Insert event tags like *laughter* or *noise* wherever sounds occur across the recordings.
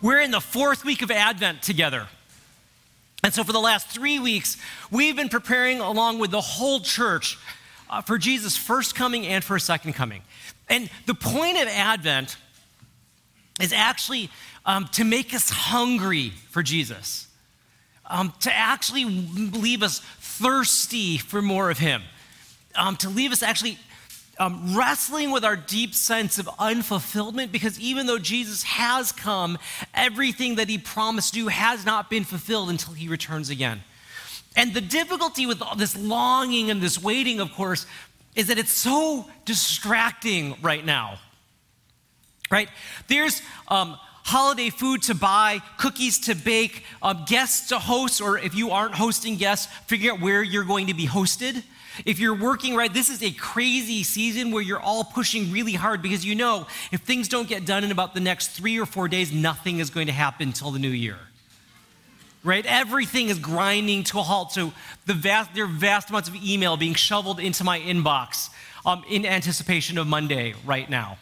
We're in the fourth week of Advent together. And so, for the last three weeks, we've been preparing along with the whole church uh, for Jesus' first coming and for his second coming. And the point of Advent is actually um, to make us hungry for Jesus, um, to actually leave us thirsty for more of him, um, to leave us actually um, wrestling with our deep sense of unfulfillment because even though Jesus has come, everything that he promised to do has not been fulfilled until he returns again. And the difficulty with all this longing and this waiting, of course, is that it's so distracting right now. Right? There's um, holiday food to buy, cookies to bake, um, guests to host, or if you aren't hosting guests, figure out where you're going to be hosted. If you're working right, this is a crazy season where you're all pushing really hard because you know if things don't get done in about the next three or four days, nothing is going to happen until the new year. Right? Everything is grinding to a halt. So the vast, there are vast amounts of email being shoveled into my inbox um, in anticipation of Monday right now.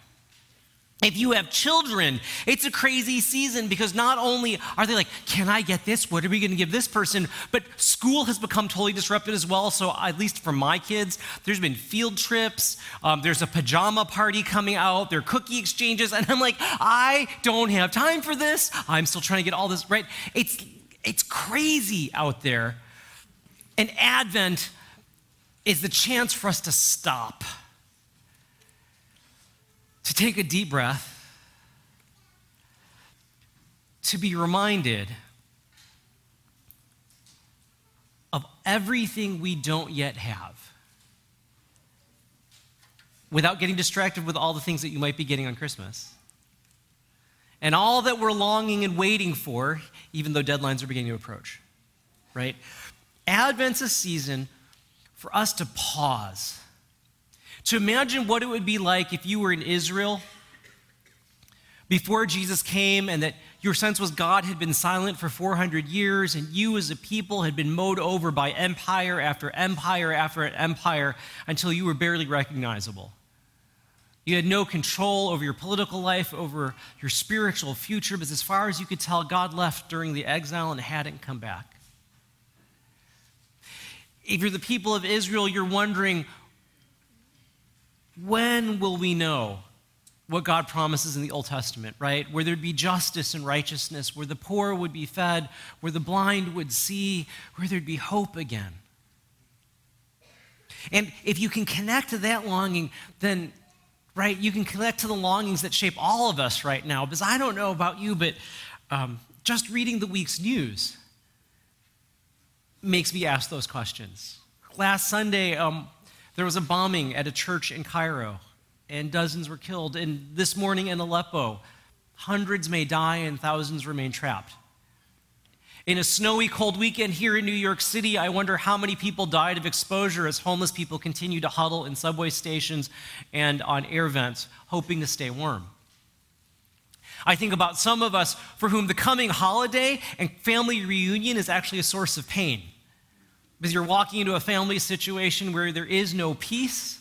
If you have children, it's a crazy season because not only are they like, can I get this? What are we going to give this person? But school has become totally disrupted as well. So, at least for my kids, there's been field trips, um, there's a pajama party coming out, there are cookie exchanges. And I'm like, I don't have time for this. I'm still trying to get all this right. It's, it's crazy out there. And Advent is the chance for us to stop to take a deep breath, to be reminded of everything we don't yet have without getting distracted with all the things that you might be getting on Christmas. And all that we're longing and waiting for, even though deadlines are beginning to approach, right? Advent's a season for us to pause to imagine what it would be like if you were in Israel before Jesus came and that your sense was God had been silent for 400 years and you as a people had been mowed over by empire after empire after empire until you were barely recognizable. You had no control over your political life, over your spiritual future, but as far as you could tell, God left during the exile and hadn't come back. If you're the people of Israel, you're wondering, when will we know what God promises in the Old Testament, right? Where there'd be justice and righteousness, where the poor would be fed, where the blind would see, where there'd be hope again. And if you can connect to that longing, then, right, you can connect to the longings that shape all of us right now. Because I don't know about you, but um, just reading the week's news makes me ask those questions. Last Sunday, um, there was a bombing at a church in Cairo, and dozens were killed. And this morning in Aleppo, hundreds may die and thousands remain trapped. In a snowy, cold weekend here in New York City, I wonder how many people died of exposure as homeless people continue to huddle in subway stations and on air vents, hoping to stay warm. I think about some of us for whom the coming holiday and family reunion is actually a source of pain. Because you're walking into a family situation where there is no peace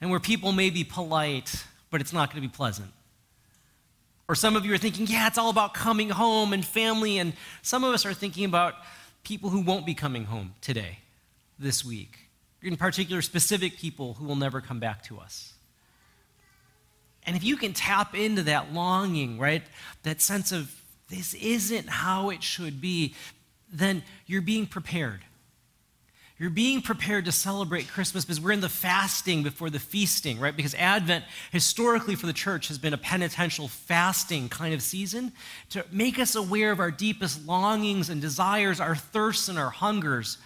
and where people may be polite, but it's not going to be pleasant. Or some of you are thinking, yeah, it's all about coming home and family. And some of us are thinking about people who won't be coming home today, this week. In particular, specific people who will never come back to us. And if you can tap into that longing, right, that sense of this isn't how it should be, then you're being prepared. You're being prepared to celebrate Christmas because we're in the fasting before the feasting, right? Because Advent, historically for the church, has been a penitential fasting kind of season to make us aware of our deepest longings and desires, our thirsts and our hungers,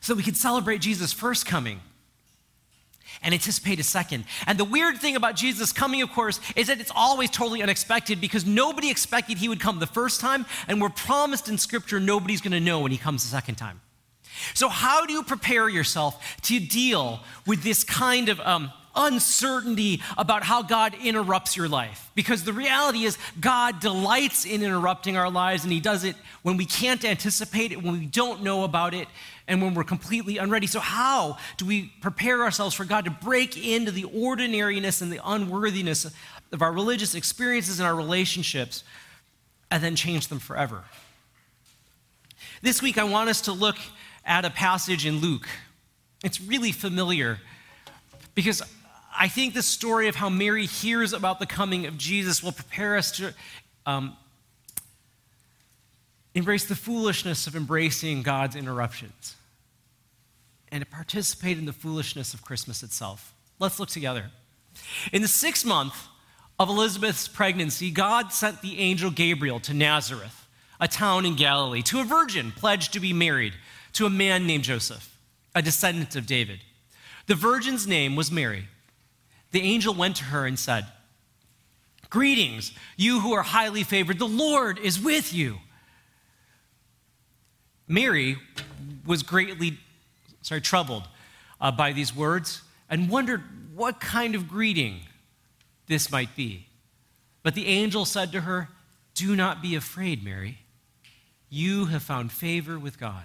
so we can celebrate Jesus' first coming and anticipate a second. And the weird thing about Jesus coming, of course, is that it's always totally unexpected because nobody expected he would come the first time, and we're promised in Scripture nobody's going to know when he comes the second time. So, how do you prepare yourself to deal with this kind of um, uncertainty about how God interrupts your life? Because the reality is, God delights in interrupting our lives, and He does it when we can't anticipate it, when we don't know about it, and when we're completely unready. So, how do we prepare ourselves for God to break into the ordinariness and the unworthiness of our religious experiences and our relationships? and then change them forever. This week, I want us to look at a passage in Luke. It's really familiar because I think the story of how Mary hears about the coming of Jesus will prepare us to um, embrace the foolishness of embracing God's interruptions and to participate in the foolishness of Christmas itself. Let's look together. In the sixth month of Elizabeth's pregnancy, God sent the angel Gabriel to Nazareth, a town in Galilee, to a virgin pledged to be married to a man named Joseph, a descendant of David. The virgin's name was Mary. The angel went to her and said, Greetings, you who are highly favored, the Lord is with you. Mary was greatly sorry, troubled uh, by these words and wondered what kind of greeting this might be. But the angel said to her, Do not be afraid, Mary. You have found favor with God.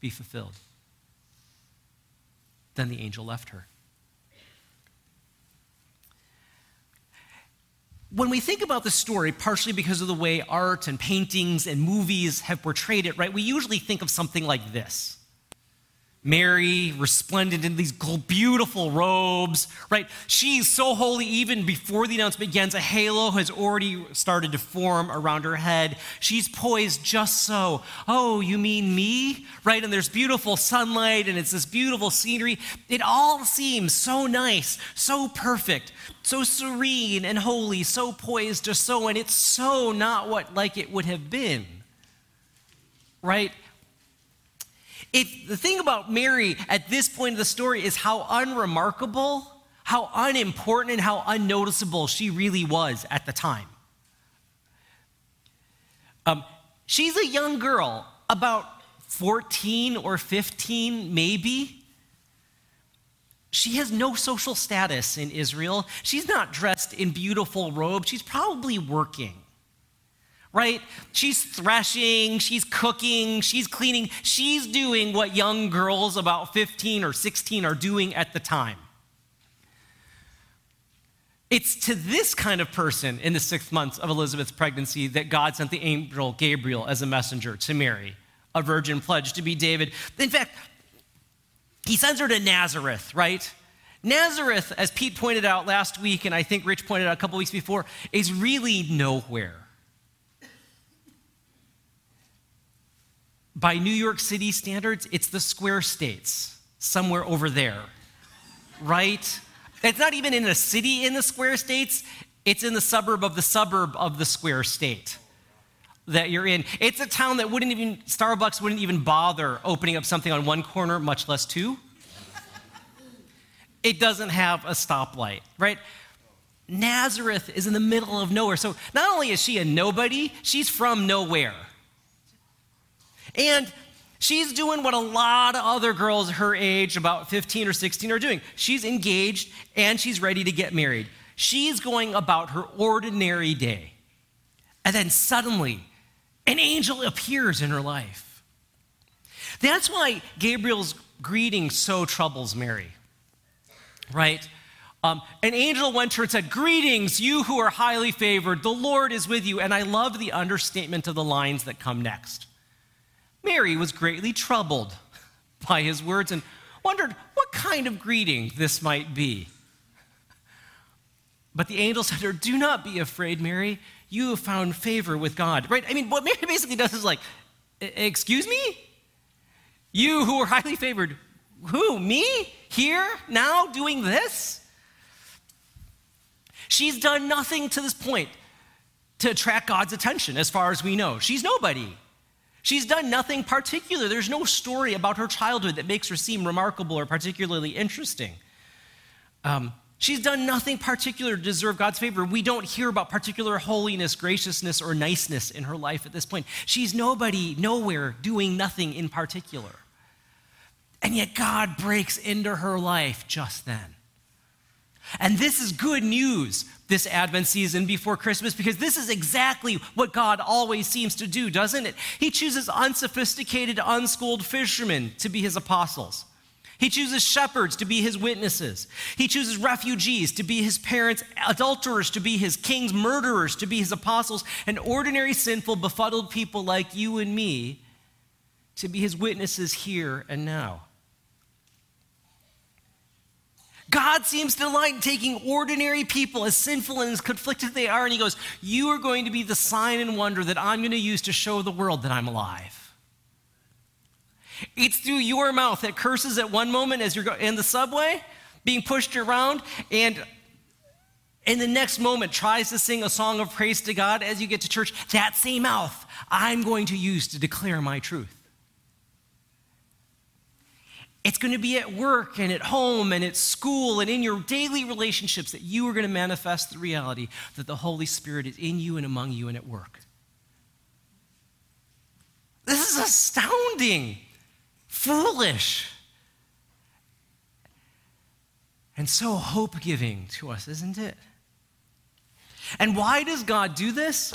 be fulfilled. Then the angel left her. When we think about the story, partially because of the way art and paintings and movies have portrayed it, right, we usually think of something like this Mary, resplendent in these beautiful robes, right? She's so holy, even before the announcement begins, a halo has already started to form around her head. She's poised just so. Oh, you mean me? Right? And there's beautiful sunlight and it's this beautiful scenery. It all seems so nice, so perfect, so serene and holy, so poised just so, and it's so not what like it would have been. Right? If the thing about Mary at this point of the story is how unremarkable, how unimportant, and how unnoticeable she really was at the time. Um, she's a young girl, about 14 or 15, maybe. She has no social status in Israel. She's not dressed in beautiful robes. She's probably working right? She's threshing, she's cooking, she's cleaning, she's doing what young girls about 15 or 16 are doing at the time. It's to this kind of person in the sixth months of Elizabeth's pregnancy that God sent the angel Gabriel as a messenger to Mary, a virgin pledged to be David. In fact, he sends her to Nazareth, right? Nazareth, as Pete pointed out last week, and I think Rich pointed out a couple weeks before, is really nowhere. By New York City standards, it's the square states, somewhere over there, right? It's not even in a city in the square states, it's in the suburb of the suburb of the square state that you're in. It's a town that wouldn't even, Starbucks wouldn't even bother opening up something on one corner, much less two. It doesn't have a stoplight, right? Nazareth is in the middle of nowhere. So not only is she a nobody, she's from nowhere. And she's doing what a lot of other girls her age, about 15 or 16, are doing. She's engaged and she's ready to get married. She's going about her ordinary day. And then suddenly, an angel appears in her life. That's why Gabriel's greeting so troubles Mary, right? Um, an angel went to her and said, Greetings, you who are highly favored, the Lord is with you. And I love the understatement of the lines that come next. Mary was greatly troubled by his words and wondered what kind of greeting this might be. But the angel said to her, Do not be afraid, Mary. You have found favor with God. Right? I mean, what Mary basically does is like, Excuse me? You who are highly favored. Who? Me? Here? Now? Doing this? She's done nothing to this point to attract God's attention, as far as we know. She's nobody. She's done nothing particular. There's no story about her childhood that makes her seem remarkable or particularly interesting. Um, she's done nothing particular to deserve God's favor. We don't hear about particular holiness, graciousness, or niceness in her life at this point. She's nobody, nowhere, doing nothing in particular. And yet God breaks into her life just then. And this is good news this Advent season before Christmas because this is exactly what God always seems to do, doesn't it? He chooses unsophisticated, unschooled fishermen to be his apostles. He chooses shepherds to be his witnesses. He chooses refugees to be his parents, adulterers to be his kings, murderers to be his apostles, and ordinary, sinful, befuddled people like you and me to be his witnesses here and now. God seems to delight taking ordinary people, as sinful and as conflicted they are, and He goes, You are going to be the sign and wonder that I'm going to use to show the world that I'm alive. It's through your mouth that curses at one moment as you're in the subway, being pushed around, and in the next moment tries to sing a song of praise to God as you get to church. That same mouth I'm going to use to declare my truth. It's going to be at work and at home and at school and in your daily relationships that you are going to manifest the reality that the Holy Spirit is in you and among you and at work. This is astounding, foolish, and so hope giving to us, isn't it? And why does God do this?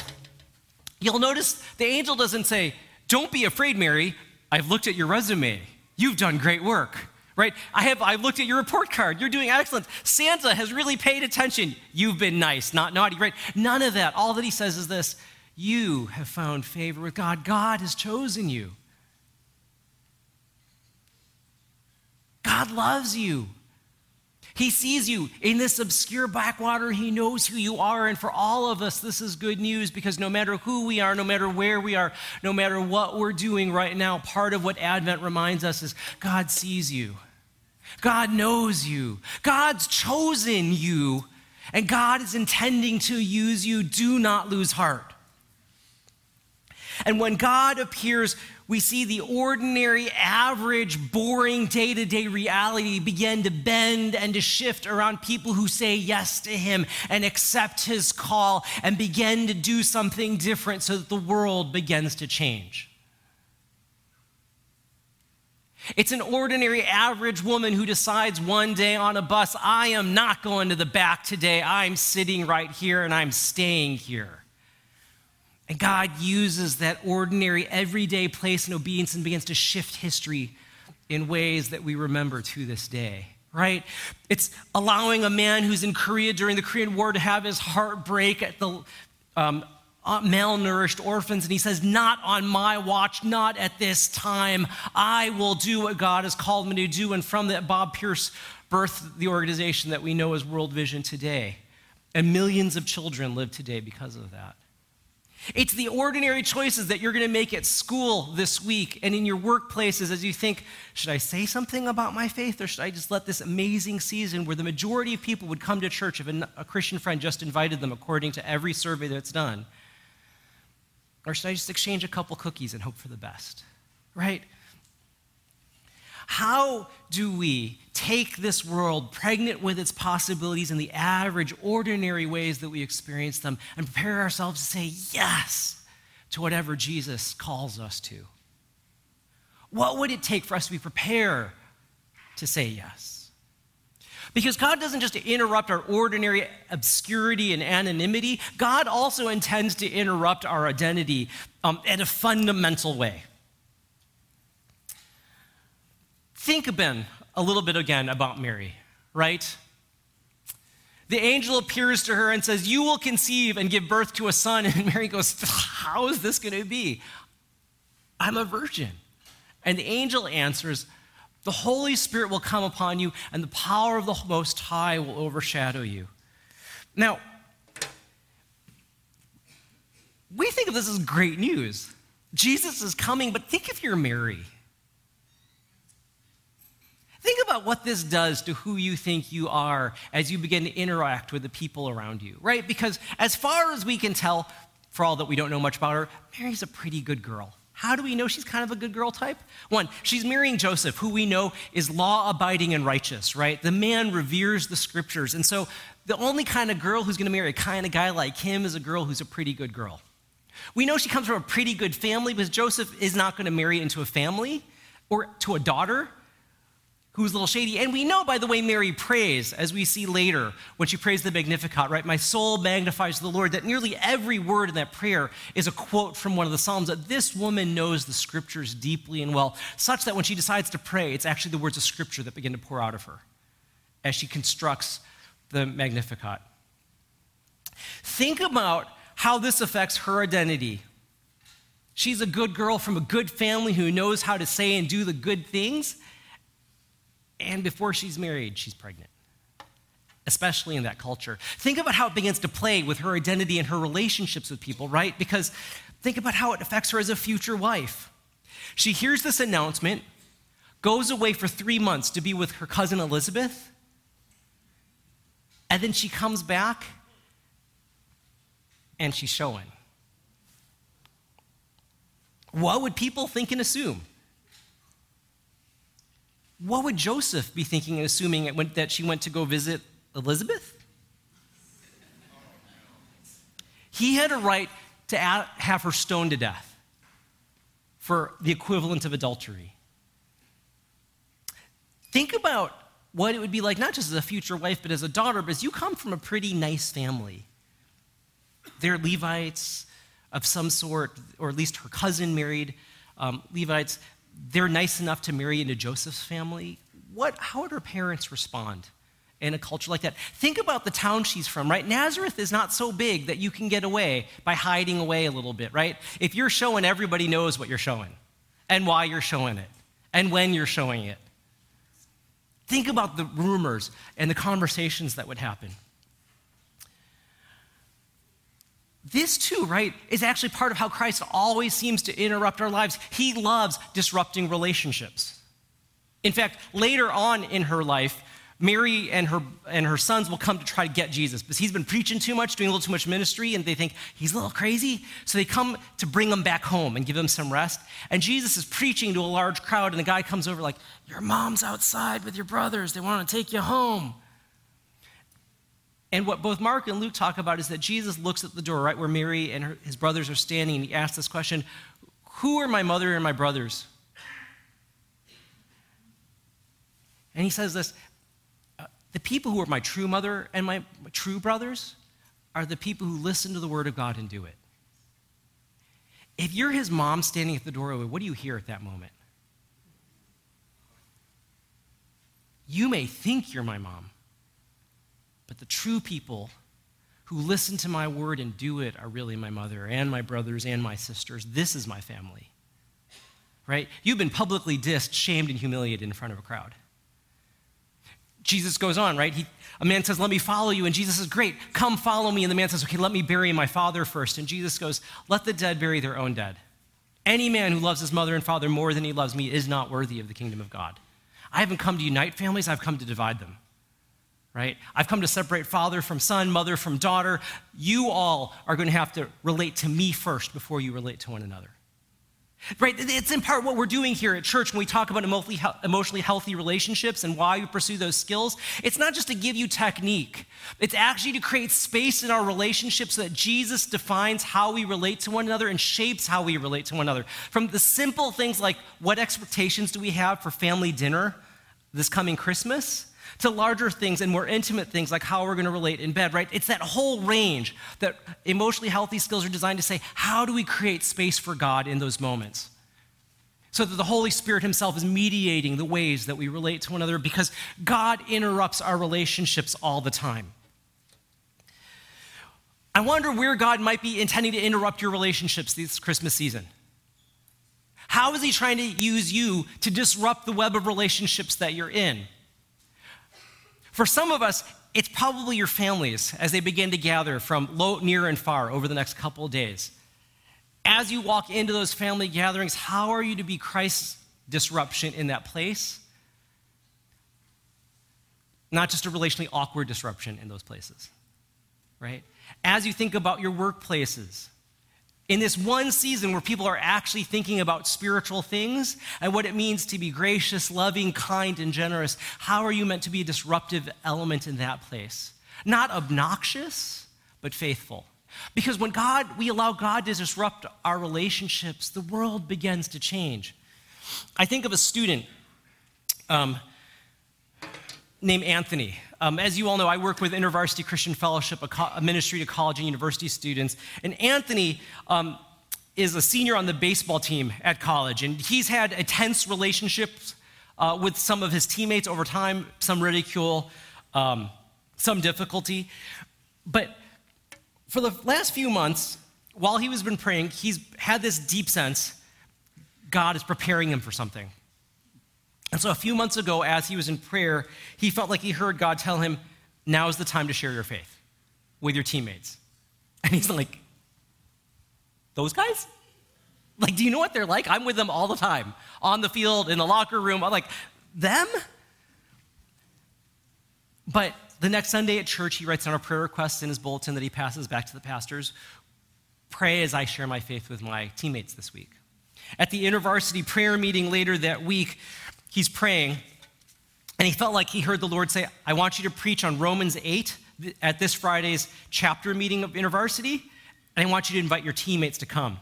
You'll notice the angel doesn't say, Don't be afraid, Mary. I've looked at your resume. You've done great work, right? I have I've looked at your report card. You're doing excellent. Santa has really paid attention. You've been nice, not naughty, right? None of that. All that he says is this you have found favor with God. God has chosen you. God loves you. He sees you in this obscure backwater. He knows who you are. And for all of us, this is good news because no matter who we are, no matter where we are, no matter what we're doing right now, part of what Advent reminds us is God sees you. God knows you. God's chosen you. And God is intending to use you. Do not lose heart. And when God appears, we see the ordinary, average, boring day to day reality begin to bend and to shift around people who say yes to Him and accept His call and begin to do something different so that the world begins to change. It's an ordinary, average woman who decides one day on a bus, I am not going to the back today. I'm sitting right here and I'm staying here. And God uses that ordinary, everyday place in obedience and begins to shift history in ways that we remember to this day, right? It's allowing a man who's in Korea during the Korean War to have his heart break at the um, uh, malnourished orphans. And he says, Not on my watch, not at this time. I will do what God has called me to do. And from that, Bob Pierce birthed the organization that we know as World Vision today. And millions of children live today because of that. It's the ordinary choices that you're going to make at school this week and in your workplaces as you think, should I say something about my faith or should I just let this amazing season where the majority of people would come to church if a Christian friend just invited them according to every survey that's done? Or should I just exchange a couple cookies and hope for the best? Right? How do we take this world, pregnant with its possibilities in the average, ordinary ways that we experience them, and prepare ourselves to say yes to whatever Jesus calls us to? What would it take for us to be prepared to say yes? Because God doesn't just interrupt our ordinary obscurity and anonymity, God also intends to interrupt our identity um, in a fundamental way. Think again a little bit again about Mary, right? The angel appears to her and says, You will conceive and give birth to a son. *laughs* And Mary goes, How is this going to be? I'm a virgin. And the angel answers, The Holy Spirit will come upon you, and the power of the Most High will overshadow you. Now, we think of this as great news. Jesus is coming, but think if you're Mary. Think about what this does to who you think you are as you begin to interact with the people around you, right? Because as far as we can tell, for all that we don't know much about her, Mary's a pretty good girl. How do we know she's kind of a good girl type? One, she's marrying Joseph, who we know is law abiding and righteous, right? The man reveres the scriptures. And so the only kind of girl who's going to marry a kind of guy like him is a girl who's a pretty good girl. We know she comes from a pretty good family because Joseph is not going to marry into a family or to a daughter who's a little shady. And we know, by the way, Mary prays, as we see later when she prays the Magnificat, right? My soul magnifies the Lord, that nearly every word in that prayer is a quote from one of the Psalms, that this woman knows the scriptures deeply and well, such that when she decides to pray, it's actually the words of scripture that begin to pour out of her as she constructs the Magnificat. Think about how this affects her identity. She's a good girl from a good family who knows how to say and do the good things and before she's married, she's pregnant, especially in that culture. Think about how it begins to play with her identity and her relationships with people, right? Because think about how it affects her as a future wife. She hears this announcement, goes away for three months to be with her cousin Elizabeth, and then she comes back and she's showing. What would people think and assume? What would Joseph be thinking and assuming that she went to go visit Elizabeth? He had a right to have her stoned to death for the equivalent of adultery. Think about what it would be like, not just as a future wife, but as a daughter, because you come from a pretty nice family. They're Levites of some sort, or at least her cousin married um, Levites they're nice enough to marry into Joseph's family, what, how would her parents respond in a culture like that? Think about the town she's from, right? Nazareth is not so big that you can get away by hiding away a little bit, right? If you're showing, everybody knows what you're showing and why you're showing it and when you're showing it. Think about the rumors and the conversations that would happen. This, too, right, is actually part of how Christ always seems to interrupt our lives. He loves disrupting relationships. In fact, later on in her life, Mary and her, and her sons will come to try to get Jesus because he's been preaching too much, doing a little too much ministry, and they think he's a little crazy. So they come to bring him back home and give him some rest. And Jesus is preaching to a large crowd, and the guy comes over, like, Your mom's outside with your brothers. They want to take you home. And what both Mark and Luke talk about is that Jesus looks at the door, right where Mary and her, his brothers are standing, and he asks this question Who are my mother and my brothers? And he says this uh, The people who are my true mother and my, my true brothers are the people who listen to the word of God and do it. If you're his mom standing at the doorway, what do you hear at that moment? You may think you're my mom, but the true people who listen to my word and do it are really my mother and my brothers and my sisters. This is my family. Right? You've been publicly dissed, shamed, and humiliated in front of a crowd. Jesus goes on, right? He, a man says, Let me follow you. And Jesus says, Great, come follow me. And the man says, Okay, let me bury my father first. And Jesus goes, Let the dead bury their own dead. Any man who loves his mother and father more than he loves me is not worthy of the kingdom of God. I haven't come to unite families, I've come to divide them right? I've come to separate father from son, mother from daughter. You all are going to have to relate to me first before you relate to one another. Right? It's in part what we're doing here at church when we talk about emotionally healthy relationships and why we pursue those skills. It's not just to give you technique, it's actually to create space in our relationships so that Jesus defines how we relate to one another and shapes how we relate to one another. From the simple things like what expectations do we have for family dinner this coming Christmas? To larger things and more intimate things like how we're going to relate in bed, right? It's that whole range that emotionally healthy skills are designed to say, how do we create space for God in those moments? So that the Holy Spirit Himself is mediating the ways that we relate to one another because God interrupts our relationships all the time. I wonder where God might be intending to interrupt your relationships this Christmas season. How is He trying to use you to disrupt the web of relationships that you're in? For some of us, it's probably your families as they begin to gather from low, near, and far over the next couple of days. As you walk into those family gatherings, how are you to be Christ's disruption in that place? not just a relationally awkward disruption in those places, right? As you think about your workplaces, in this one season where people are actually thinking about spiritual things and what it means to be gracious, loving, kind, and generous, how are you meant to be a disruptive element in that place? Not obnoxious, but faithful. Because when God, we allow God to disrupt our relationships, the world begins to change. I think of a student um, named Anthony. Um, as you all know, I work with InterVarsity Christian Fellowship, a, co- a ministry to college and university students. And Anthony um, is a senior on the baseball team at college, and he's had a tense relationship uh, with some of his teammates over time, some ridicule, um, some difficulty. But for the last few months, while he has been praying, he's had this deep sense God is preparing him for something. And so a few months ago, as he was in prayer, he felt like he heard God tell him, Now is the time to share your faith with your teammates. *laughs* And he's like, Those guys? Like, do you know what they're like? I'm with them all the time on the field, in the locker room. I'm like, Them? But the next Sunday at church, he writes down a prayer request in his bulletin that he passes back to the pastors. Pray as I share my faith with my teammates this week. At the InterVarsity prayer meeting later that week, he's praying, and he felt like he heard the Lord say, I want you to preach on Romans 8 at this Friday's chapter meeting of InterVarsity, and I want you to invite your teammates to come.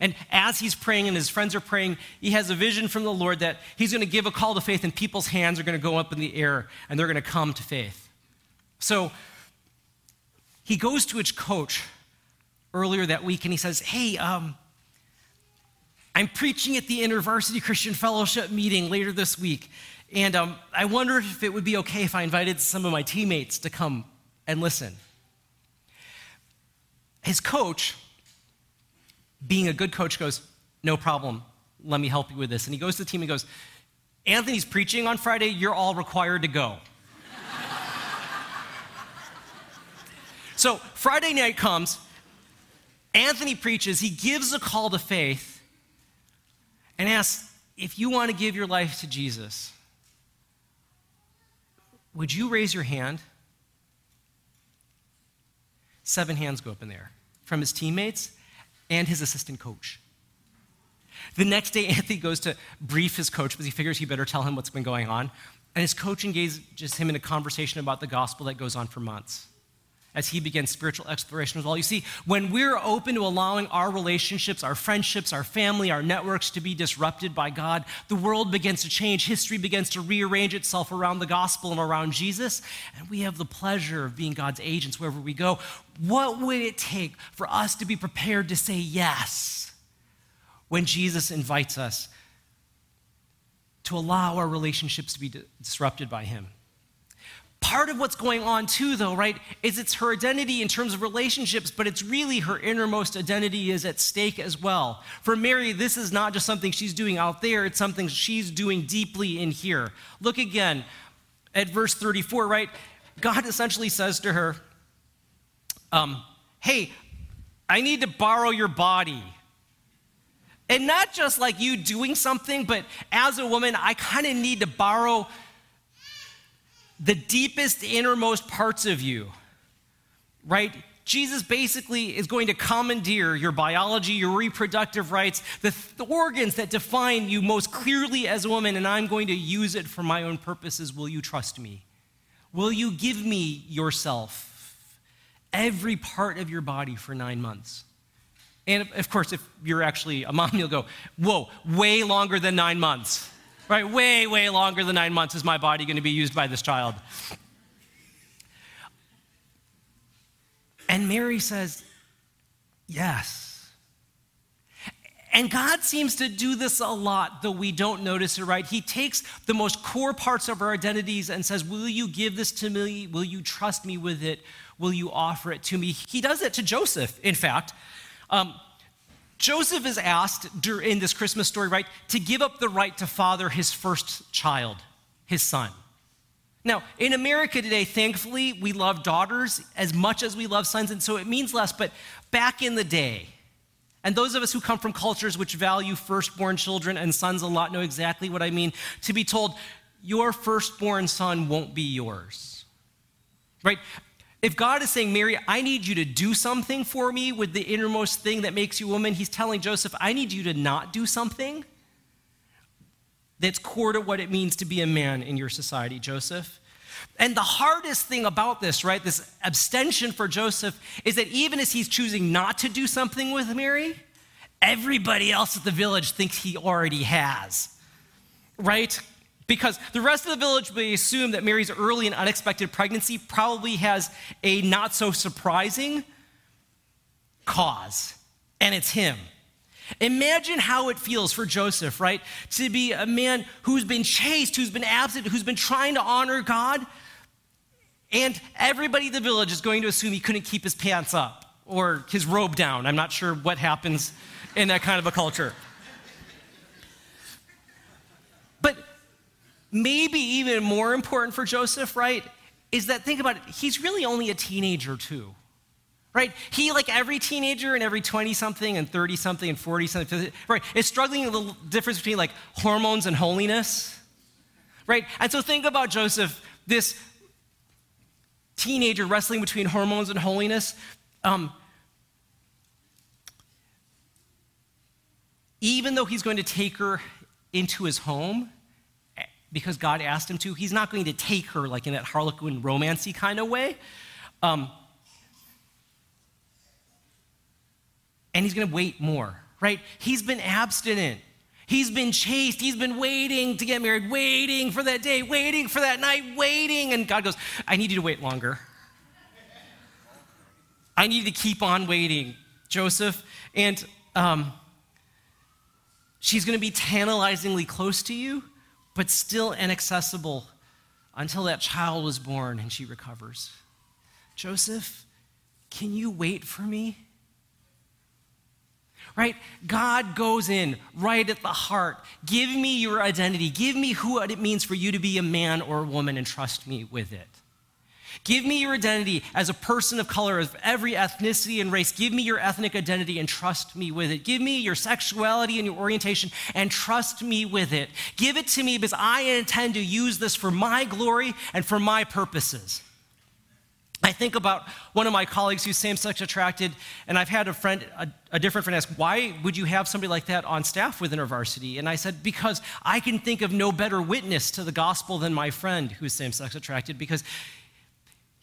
And as he's praying and his friends are praying, he has a vision from the Lord that he's going to give a call to faith, and people's hands are going to go up in the air, and they're going to come to faith. So he goes to his coach earlier that week and he says, Hey, um, I'm preaching at the InterVarsity Christian Fellowship meeting later this week, and um, I wondered if it would be okay if I invited some of my teammates to come and listen. His coach, being a good coach, goes, No problem, let me help you with this. And he goes to the team and goes, Anthony's preaching on Friday, you're all required to go. *laughs* so Friday night comes, Anthony preaches, he gives a call to faith and ask if you want to give your life to Jesus, would you raise your hand? Seven hands go up in there from his teammates and his assistant coach. The next day, *laughs* Anthony goes to brief his coach because he figures he better tell him what's been going on. And his coach engages him in a conversation about the gospel that goes on for months as he begins spiritual exploration as well. You see, when we're open to allowing our relationships, our friendships, our family, our networks to be disrupted by God, the world begins to change. History begins to rearrange itself around the gospel and around Jesus. And we have the pleasure of being God's agents wherever we go. What would it take for us to be prepared to say yes when Jesus invites us to allow our relationships to be disrupted by Him? Part of what's going on, too, though, right, is it's her identity in terms of relationships, but it's really her innermost identity is at stake as well. For Mary, this is not just something she's doing out there, it's something she's doing deeply in here. Look again at verse 34, right? God *laughs* essentially says to her, um, Hey, I need to borrow your body. And not just like you doing something, but as a woman, I kind of need to borrow the deepest, innermost parts of you, right? Jesus basically is going to commandeer your biology, your reproductive rights, the, th- the, organs that define you most clearly as a woman, and I'm going to use it for my own purposes. Will you trust me? Will you give me yourself, every part of your body for nine months? And of course, if you're actually a mom, *laughs* you'll go, Whoa, way longer than nine months right? Way, way longer than nine months is my body going to be used by this child. And Mary says, Yes. And God seems to do this a lot, though we don't notice it, right? He takes the most core parts of our identities and says, Will you give this to me? Will you trust me with it? Will you offer it to me? He does it to Joseph, in fact. Um, Joseph is asked in this Christmas story, right, to give up the right to father his first child, his son. Now, in America today, thankfully, we love daughters as much as we love sons, and so it means less. But back in the day, and those of us who come from cultures which value firstborn children and sons a lot know exactly what I mean, to be told, your firstborn son won't be yours. Right? If God is saying, Mary, I need you to do something for me with the innermost thing that makes you woman, he's telling Joseph, I need you to not do something that's core to what it means to be a man in your society, Joseph. And the hardest thing about this, right, this abstention for Joseph, is that even as he's choosing not to do something with Mary, everybody else at the village thinks he already has, right? Because the rest of the village will assume that Mary's early and unexpected pregnancy probably has a not so surprising cause, and it's him. Imagine how it feels for Joseph, right? To be a man who's been chaste, who's been absent, who's been trying to honor God, and everybody in the village is going to assume he couldn't keep his pants up or his robe down. I'm not sure what happens in that kind of a culture. Maybe even more important for Joseph, right, is that think about it, he's really only a teenager too. Right? He, like every teenager and every 20 something and 30 something and 40 something, right, is struggling with the difference between like hormones and holiness. Right? And so think about Joseph, this teenager wrestling between hormones and holiness. Um, even though he's going to take her into his home, because God asked him to. He's not going to take her like in that harlequin romancy kind of way. Um, and he's going to wait more, right? He's been abstinent. He's been chaste. He's been waiting to get married, waiting for that day, waiting for that night, waiting. And God goes, I need you to wait longer. I need to keep on waiting, Joseph. And um, she's going to be tantalizingly close to you but still inaccessible until that child was born and she recovers. Joseph, can you wait for me? Right? God goes in right at the heart. Give me your identity. Give me who it means for you to be a man or a woman and trust me with it. Give me your identity as a person of color, of every ethnicity and race. Give me your ethnic identity and trust me with it. Give me your sexuality and your orientation and trust me with it. Give it to me because I intend to use this for my glory and for my purposes. I think about one of my colleagues who's same sex attracted, and I've had a friend, a, a, different friend ask, Why would you have somebody like that on staff with InterVarsity? And I said, Because I can think of no better witness to the gospel than my friend who's same sex attracted, because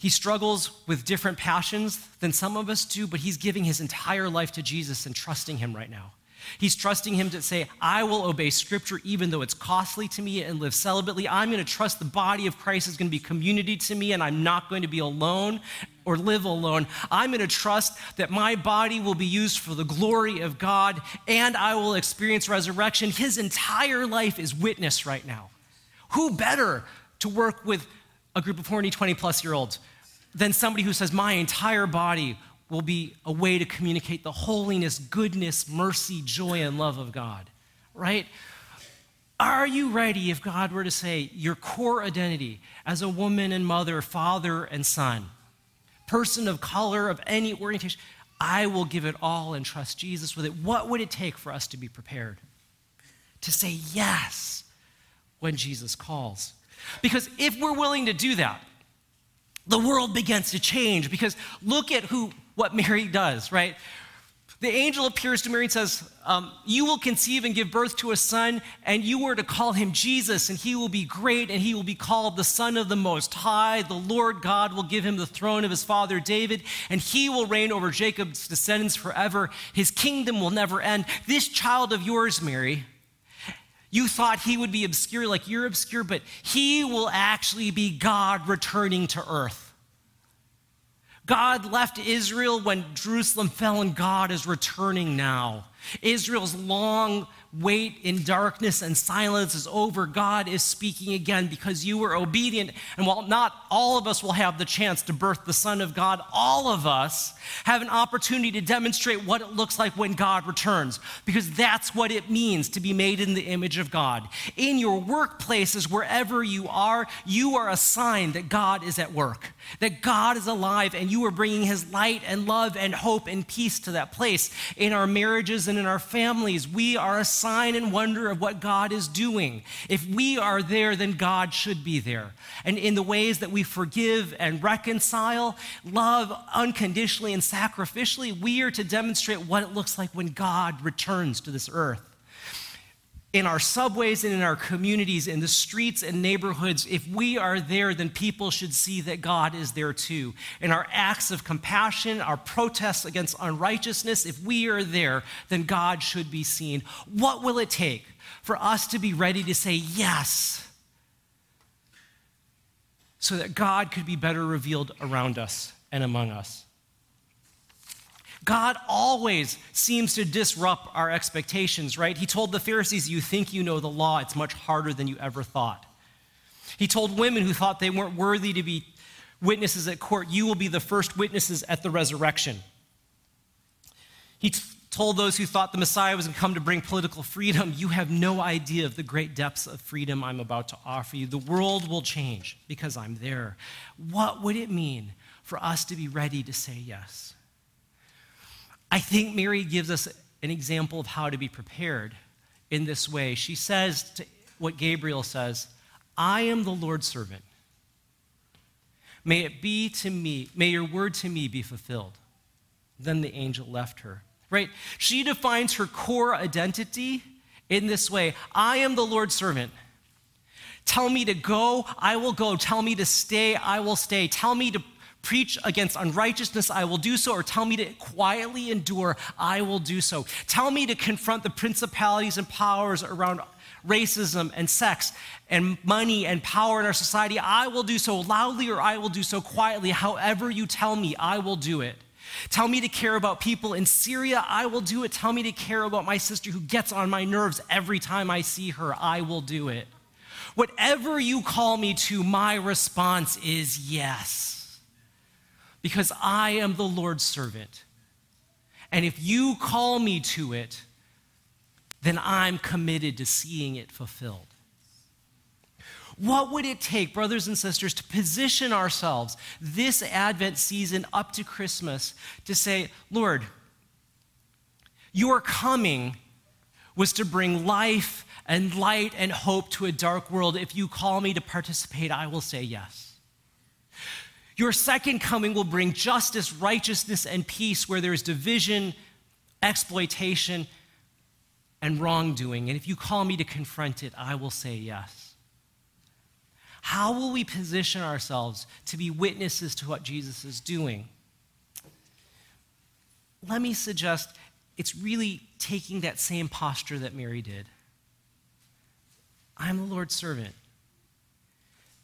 he struggles with different passions than some of us do, but he's giving his entire life to Jesus and trusting him right now. He's trusting him to say, I will obey scripture even though it's costly to me and live celibately. I'm going to trust the body of Christ is going to be community to me and I'm not going to be alone or live alone. I'm going to trust that my body will be used for the glory of God and I will experience resurrection. His entire life is witness right now. Who better to work with a group of 40, 20 plus year olds than somebody who says, My entire body will be a way to communicate the holiness, goodness, mercy, joy, and love of God, right? Are you ready if God were to say your core identity as a woman and mother, father and son, person of color, of any orientation? I will give it all and trust Jesus with it. What would it take for us to be prepared? To say yes when Jesus calls. Because if we're willing to do that, the world begins to change because look at who what Mary does, right? The angel appears to Mary and says, um, You will conceive and give birth to a son, and you are to call him Jesus, and he will be great, and he will be called the Son of the Most High. The Lord God will give him the throne of his father David, and he will reign over Jacob's descendants forever. His kingdom will never end. This child of yours, Mary, you thought he would be obscure like you're obscure, but he will actually be God returning to earth. God left Israel when Jerusalem fell, and God is returning now. Israel's long wait in darkness and silence is over. God is speaking again because you were obedient. And while not all of us will have the chance to birth the Son of God, all of us have an opportunity to demonstrate what it looks like when God returns, because that's what it means to be made in the image of God. In your workplaces, wherever you are, you are a sign that God is at work. that God is alive and you are bringing his light and love and hope and peace to that place. In our marriages and in our families, we are a sign and wonder of what God is doing. If we are there, then God should be there. And in the ways that we forgive and reconcile, love unconditionally and sacrificially, we are to demonstrate what it looks like when God returns to this earth in our subways and in our communities, in the streets and neighborhoods, if we are there, then people should see that God is there too. In our acts of compassion, our protests against unrighteousness, if we are there, then God should be seen. What will it take for us to be ready to say yes? So that God could be better revealed around us and among us. God always seems to disrupt our expectations, right? He told the Pharisees, You think you know the law, it's much harder than you ever thought. He told women who thought they weren't worthy to be witnesses at court, You will be the first witnesses at the resurrection. He t- told those who thought the Messiah was going to come to bring political freedom, You have no idea of the great depths of freedom I'm about to offer you. The world will change because I'm there. What would it mean for us to be ready to say yes? I think Mary gives us an example of how to be prepared in this way. She says to, what Gabriel says I am the Lord's servant. May it be to me, may your word to me be fulfilled. Then the angel left her. Right? She defines her core identity in this way I am the Lord's servant. Tell me to go, I will go. Tell me to stay, I will stay. Tell me to preach against unrighteousness, I will do so, or tell me to quietly endure, I will do so. Tell me to confront the principalities and powers around racism and sex and money and power in our society, I will do so loudly or I will do so quietly. However, you tell me, I will do it. Tell me to care about people in Syria, I will do it. Tell me to care about my sister who gets on my nerves every time I see her, I will do it. Whatever you call me to, my response is yes because I am the Lord's servant. And if you call me to it, then I'm committed to seeing it fulfilled. What would it take, brothers and sisters, to position ourselves this Advent season up to Christmas to say, Lord, your coming was to bring life and light and hope to a dark world. If you call me to participate, I will say yes. Your second coming will bring justice, righteousness, and peace where there's division, exploitation, and wrongdoing. And if you call me to confront it, I will say yes. How will we position ourselves to be witnesses to what Jesus is doing? Let me suggest it's really taking that same posture that Mary did. I'm the Lord's servant.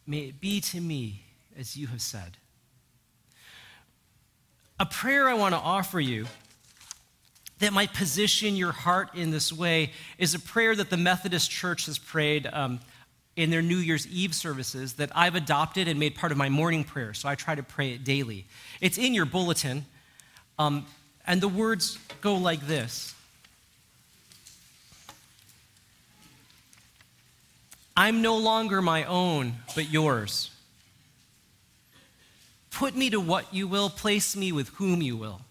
May it be to me as you have said. A prayer I want to offer you that might position your heart in this way is a prayer that the Methodist Church has prayed um, in their New Year's Eve services that I've adopted and made part of my morning prayer. So I try to pray it daily. It's in your bulletin, um, and the words go like this I'm no longer my own, but yours. Put me to what you will, place me with whom you will.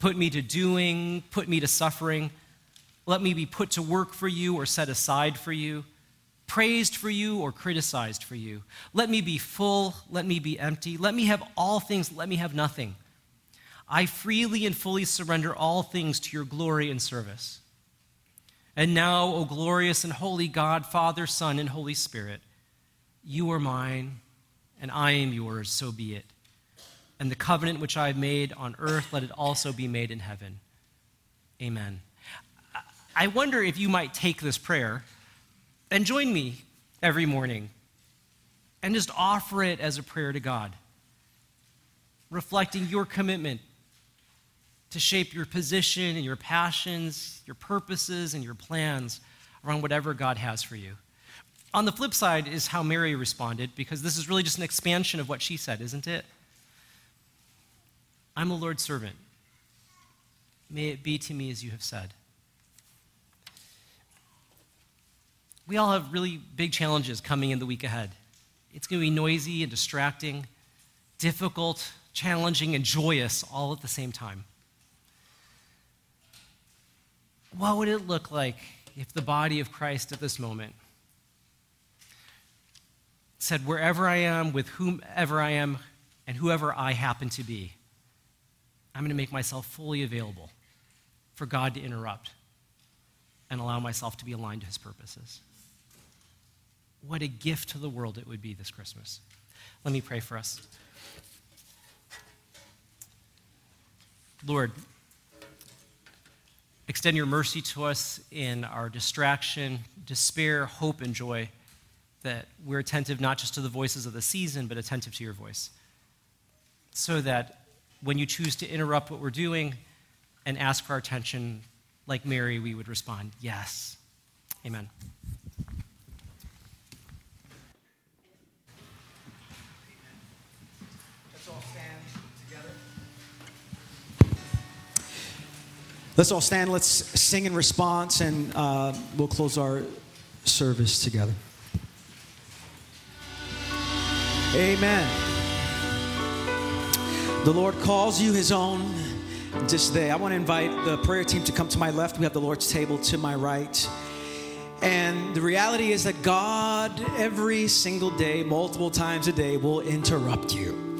Put me to doing, put me to suffering. Let me be put to work for you or set aside for you, praised for you or criticized for you. Let me be full, let me be empty. Let me have all things, let me have nothing. I freely and fully surrender all things to your glory and service. And now, O glorious and holy God, Father, Son, and Holy Spirit, you are mine and I am yours, so be it. And the covenant which I have made on earth, let it also be made in heaven. Amen. I wonder if you might take this prayer and join me every morning and just offer it as a prayer to God, reflecting your commitment to shape your position and your passions, your purposes, and your plans around whatever God has for you. On the flip side is how Mary responded, because this is really just an expansion of what she said, isn't it? I'm the Lord's servant. May it be to me as you have said. We all have really big challenges coming in the week ahead. It's going to be noisy and distracting. difficult, challenging, and joyous all at the same time. What would it look like if the body of Christ at this moment said, Wherever I am, with whomever I am, and whoever I happen to be, I'm going to make myself fully available for God to interrupt and allow myself to be aligned to his purposes. What a gift to the world it would be this Christmas. Let me pray for us. Lord, extend your mercy to us in our distraction, despair, hope, and joy, that we're attentive not just to the voices of the season, but attentive to your voice. So that when you choose to interrupt what we're doing and ask for our attention, like Mary, we would respond, Yes. Amen. Let's all stand. Together. Let's all stand. Let's sing in response, and uh, we'll close our service together. Amen. The Lord calls you his own this day. I want to invite the prayer team to come to my left. We have the Lord's table to my right. And the reality is that God, every single day, multiple times a day, will interrupt you.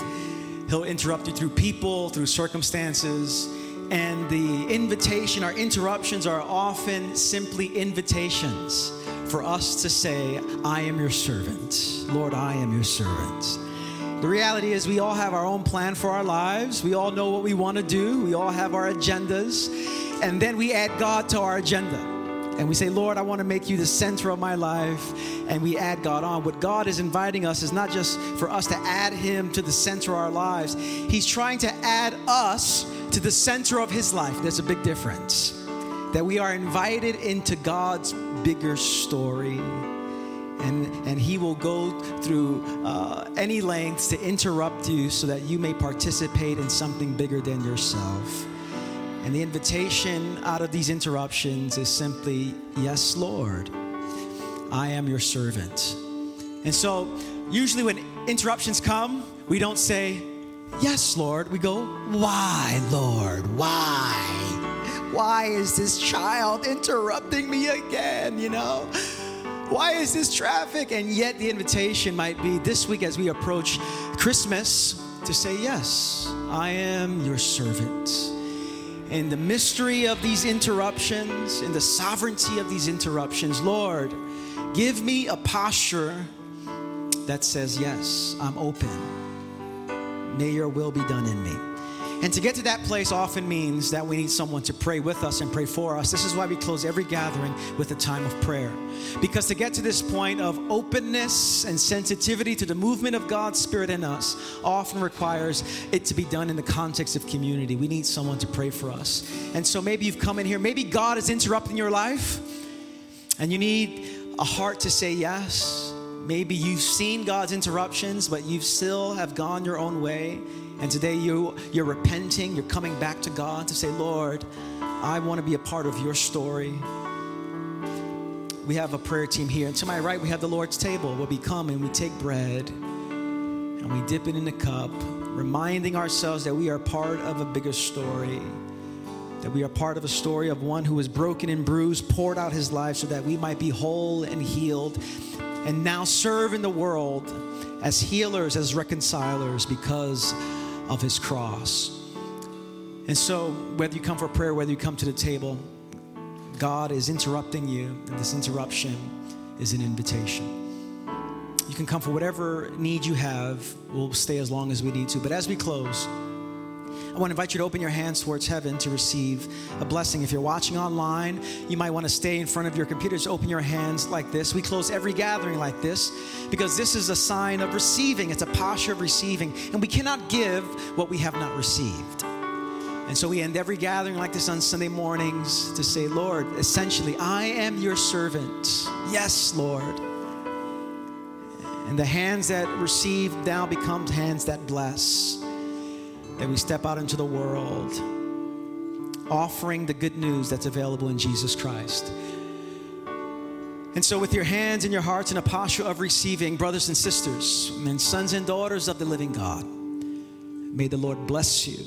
He'll interrupt you through people, through circumstances. And the invitation, our interruptions are often simply invitations for us to say, I am your servant. Lord, I am your servant. The reality is, we all have our own plan for our lives. We all know what we want to do. We all have our agendas. And then we add God to our agenda. And we say, Lord, I want to make you the center of my life. And we add God on. What God is inviting us is not just for us to add Him to the center of our lives, He's trying to add us to the center of His life. There's a big difference. That we are invited into God's bigger story and, and he will go through uh, any lengths to interrupt you so that you may participate in something bigger than yourself. And the invitation out of these interruptions is simply, Yes, Lord, I am your servant. And so, usually when interruptions come, we don't say, Yes, Lord. We go, Why, Lord? Why? Why is this child interrupting me again? You know? Why is this traffic? And yet, the invitation might be this week as we approach Christmas to say, Yes, I am your servant. In the mystery of these interruptions, in the sovereignty of these interruptions, Lord, give me a posture that says, Yes, I'm open. May your will be done in me. And to get to that place often means that we need someone to pray with us and pray for us. This is why we close every gathering with a time of prayer. Because to get to this point of openness and sensitivity to the movement of God's Spirit in us often requires it to be done in the context of community. We need someone to pray for us. And so maybe you've come in here, maybe God is interrupting your life, and you need a heart to say yes. Maybe you've seen God's interruptions, but you still have gone your own way and today you, you're repenting, you're coming back to God to say, Lord, I want to be a part of your story. We have a prayer team here. And to my right, we have the Lord's table where we come and we take bread and we dip it in the cup, reminding ourselves that we are part of a bigger story. That we are part of a story of one who was broken and bruised, poured out his life so that we might be whole and healed, and now serve in the world as healers, as reconcilers, because of his cross. And so, whether you come for prayer, whether you come to the table, God is interrupting you, and this interruption is an invitation. You can come for whatever need you have. We'll stay as long as we need to. But as we close, I want to invite you to open your hands towards heaven to receive a blessing. If you're watching online, you might want to stay in front of your computers, open your hands like this. We close every gathering like this because this is a sign of receiving, it's a posture of receiving. And we cannot give what we have not received. And so we end every gathering like this on Sunday mornings to say, Lord, essentially, I am your servant. Yes, Lord. And the hands that receive now become hands that bless that we step out into the world offering the good news that's available in Jesus Christ. And so, with your hands and your hearts in a posture of receiving, brothers and sisters, and sons and daughters of the living God, May the Lord bless you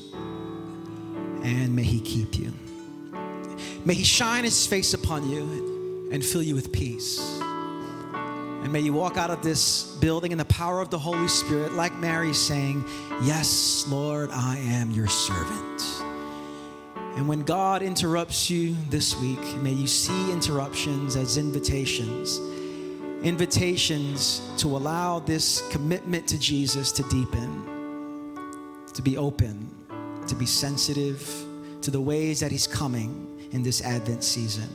and may He keep you. May He shine His face upon you and fill you with peace. And may you walk out of this building in the power of the Holy Spirit, like Mary saying, Yes, Lord, I am your servant. And when God interrupts you this week, may you see interruptions as invitations invitations to allow this commitment to Jesus to deepen, to be open, to be sensitive to the ways that He's coming in this Advent season.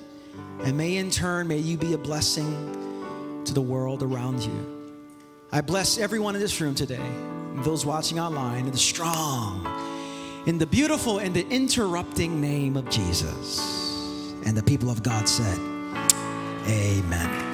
And may in turn, may you be a blessing to the world around you. I bless everyone in this room today, those watching online, in the strong, in the beautiful, and the interrupting name of Jesus. And the people of God said, Amen.